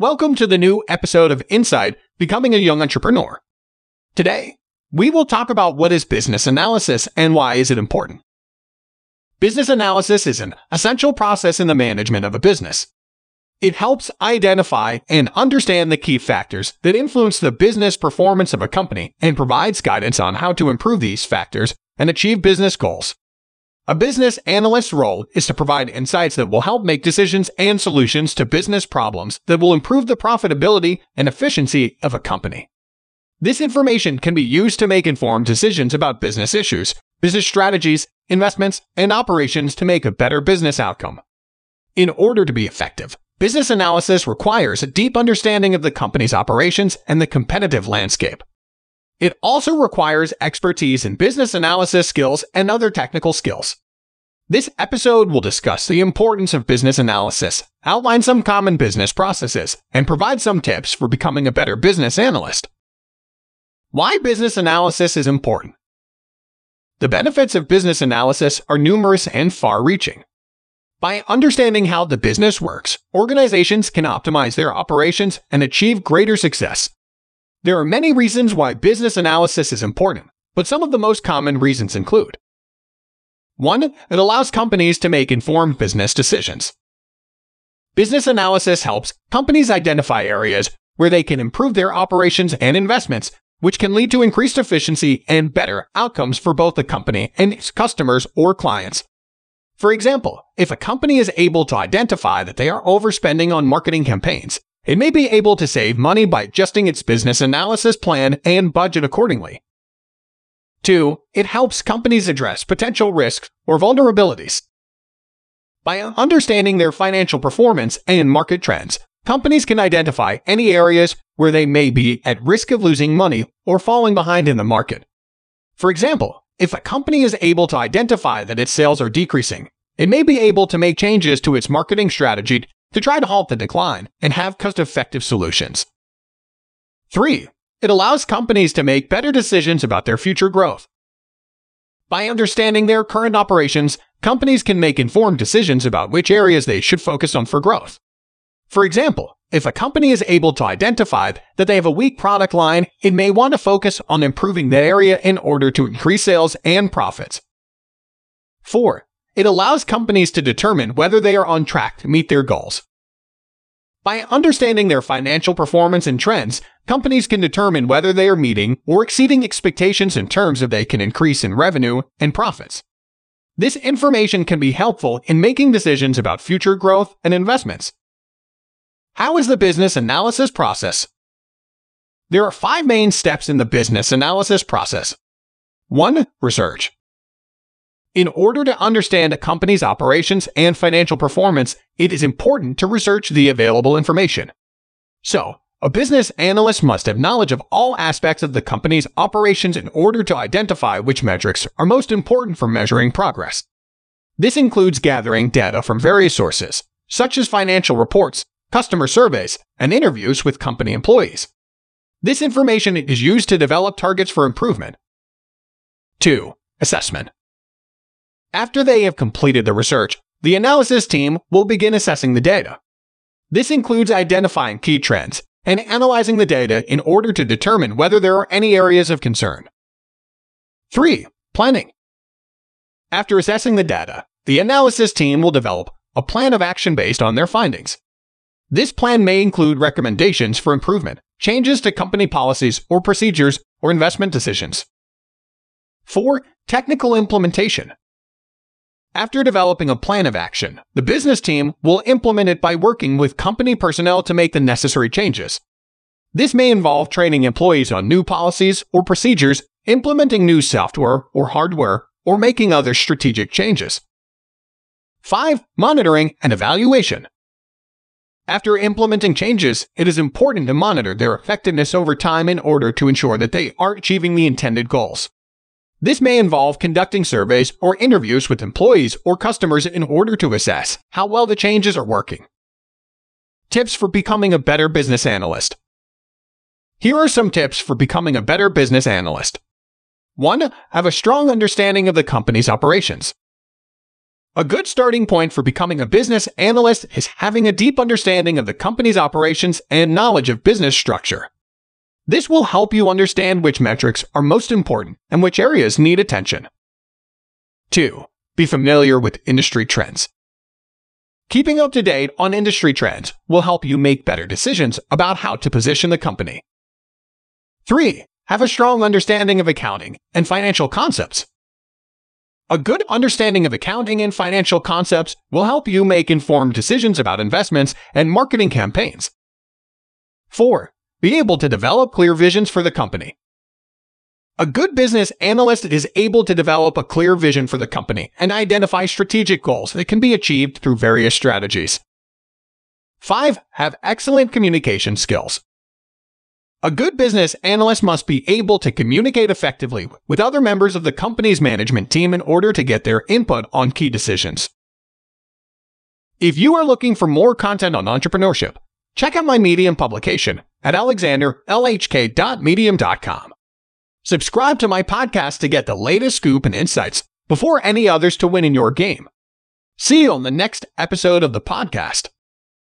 Welcome to the new episode of Inside Becoming a Young Entrepreneur. Today, we will talk about what is business analysis and why is it important. Business analysis is an essential process in the management of a business. It helps identify and understand the key factors that influence the business performance of a company and provides guidance on how to improve these factors and achieve business goals. A business analyst's role is to provide insights that will help make decisions and solutions to business problems that will improve the profitability and efficiency of a company. This information can be used to make informed decisions about business issues, business strategies, investments, and operations to make a better business outcome. In order to be effective, business analysis requires a deep understanding of the company's operations and the competitive landscape. It also requires expertise in business analysis skills and other technical skills. This episode will discuss the importance of business analysis, outline some common business processes, and provide some tips for becoming a better business analyst. Why business analysis is important. The benefits of business analysis are numerous and far reaching. By understanding how the business works, organizations can optimize their operations and achieve greater success. There are many reasons why business analysis is important, but some of the most common reasons include 1. It allows companies to make informed business decisions. Business analysis helps companies identify areas where they can improve their operations and investments, which can lead to increased efficiency and better outcomes for both the company and its customers or clients. For example, if a company is able to identify that they are overspending on marketing campaigns, it may be able to save money by adjusting its business analysis plan and budget accordingly. 2. It helps companies address potential risks or vulnerabilities. By understanding their financial performance and market trends, companies can identify any areas where they may be at risk of losing money or falling behind in the market. For example, if a company is able to identify that its sales are decreasing, it may be able to make changes to its marketing strategy to try to halt the decline and have cost effective solutions. 3. It allows companies to make better decisions about their future growth. By understanding their current operations, companies can make informed decisions about which areas they should focus on for growth. For example, if a company is able to identify that they have a weak product line, it may want to focus on improving that area in order to increase sales and profits. 4. It allows companies to determine whether they are on track to meet their goals. By understanding their financial performance and trends, companies can determine whether they are meeting or exceeding expectations in terms of they can increase in revenue and profits. This information can be helpful in making decisions about future growth and investments. How is the business analysis process? There are five main steps in the business analysis process. 1. Research. In order to understand a company's operations and financial performance, it is important to research the available information. So, a business analyst must have knowledge of all aspects of the company's operations in order to identify which metrics are most important for measuring progress. This includes gathering data from various sources, such as financial reports, customer surveys, and interviews with company employees. This information is used to develop targets for improvement. 2. Assessment. After they have completed the research, the analysis team will begin assessing the data. This includes identifying key trends and analyzing the data in order to determine whether there are any areas of concern. 3. Planning. After assessing the data, the analysis team will develop a plan of action based on their findings. This plan may include recommendations for improvement, changes to company policies or procedures, or investment decisions. 4. Technical implementation. After developing a plan of action, the business team will implement it by working with company personnel to make the necessary changes. This may involve training employees on new policies or procedures, implementing new software or hardware, or making other strategic changes. 5. Monitoring and evaluation. After implementing changes, it is important to monitor their effectiveness over time in order to ensure that they are achieving the intended goals. This may involve conducting surveys or interviews with employees or customers in order to assess how well the changes are working. Tips for becoming a better business analyst. Here are some tips for becoming a better business analyst. 1. Have a strong understanding of the company's operations. A good starting point for becoming a business analyst is having a deep understanding of the company's operations and knowledge of business structure. This will help you understand which metrics are most important and which areas need attention. 2. Be familiar with industry trends. Keeping up to date on industry trends will help you make better decisions about how to position the company. 3. Have a strong understanding of accounting and financial concepts. A good understanding of accounting and financial concepts will help you make informed decisions about investments and marketing campaigns. 4. Be able to develop clear visions for the company. A good business analyst is able to develop a clear vision for the company and identify strategic goals that can be achieved through various strategies. 5. Have excellent communication skills. A good business analyst must be able to communicate effectively with other members of the company's management team in order to get their input on key decisions. If you are looking for more content on entrepreneurship, check out my Medium publication at alexanderlhk.medium.com. Subscribe to my podcast to get the latest scoop and insights before any others to win in your game. See you on the next episode of the podcast.